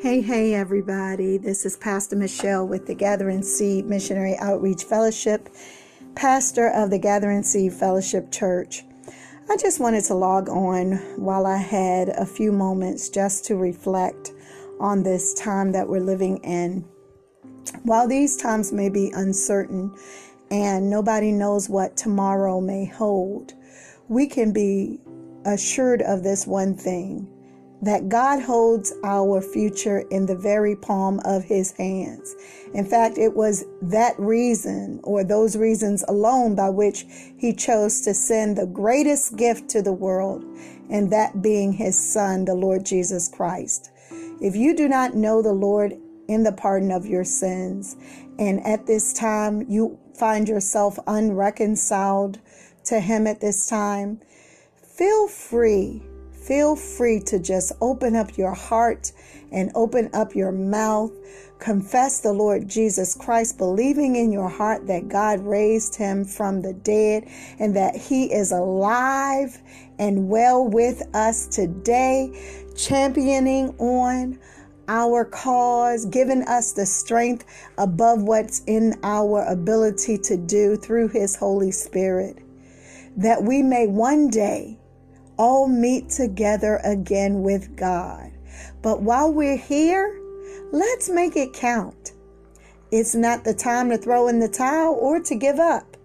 Hey, hey, everybody. This is Pastor Michelle with the Gathering Seed Missionary Outreach Fellowship, pastor of the Gathering Seed Fellowship Church. I just wanted to log on while I had a few moments just to reflect on this time that we're living in. While these times may be uncertain and nobody knows what tomorrow may hold, we can be assured of this one thing that God holds our future in the very palm of his hands. In fact, it was that reason or those reasons alone by which he chose to send the greatest gift to the world, and that being his son, the Lord Jesus Christ. If you do not know the Lord in the pardon of your sins, and at this time you find yourself unreconciled to him at this time, feel free feel free to just open up your heart and open up your mouth. Confess the Lord Jesus Christ, believing in your heart that God raised him from the dead and that he is alive and well with us today, championing on our cause, giving us the strength above what's in our ability to do through his Holy Spirit, that we may one day all meet together again with God. But while we're here, let's make it count. It's not the time to throw in the towel or to give up.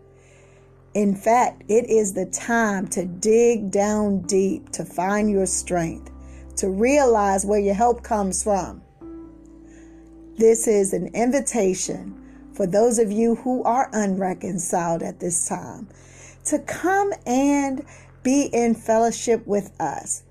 In fact, it is the time to dig down deep to find your strength, to realize where your help comes from. This is an invitation for those of you who are unreconciled at this time to come and be in fellowship with us.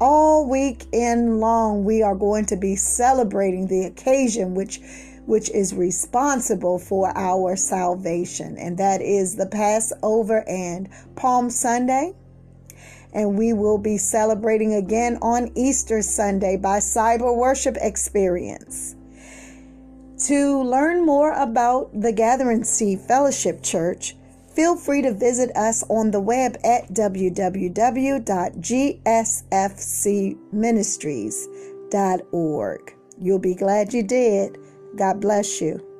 All weekend long, we are going to be celebrating the occasion which which is responsible for our salvation, and that is the Passover and Palm Sunday. And we will be celebrating again on Easter Sunday by Cyber Worship Experience. To learn more about the Gathering Seed Fellowship Church, Feel free to visit us on the web at www.gsfcministries.org. You'll be glad you did. God bless you.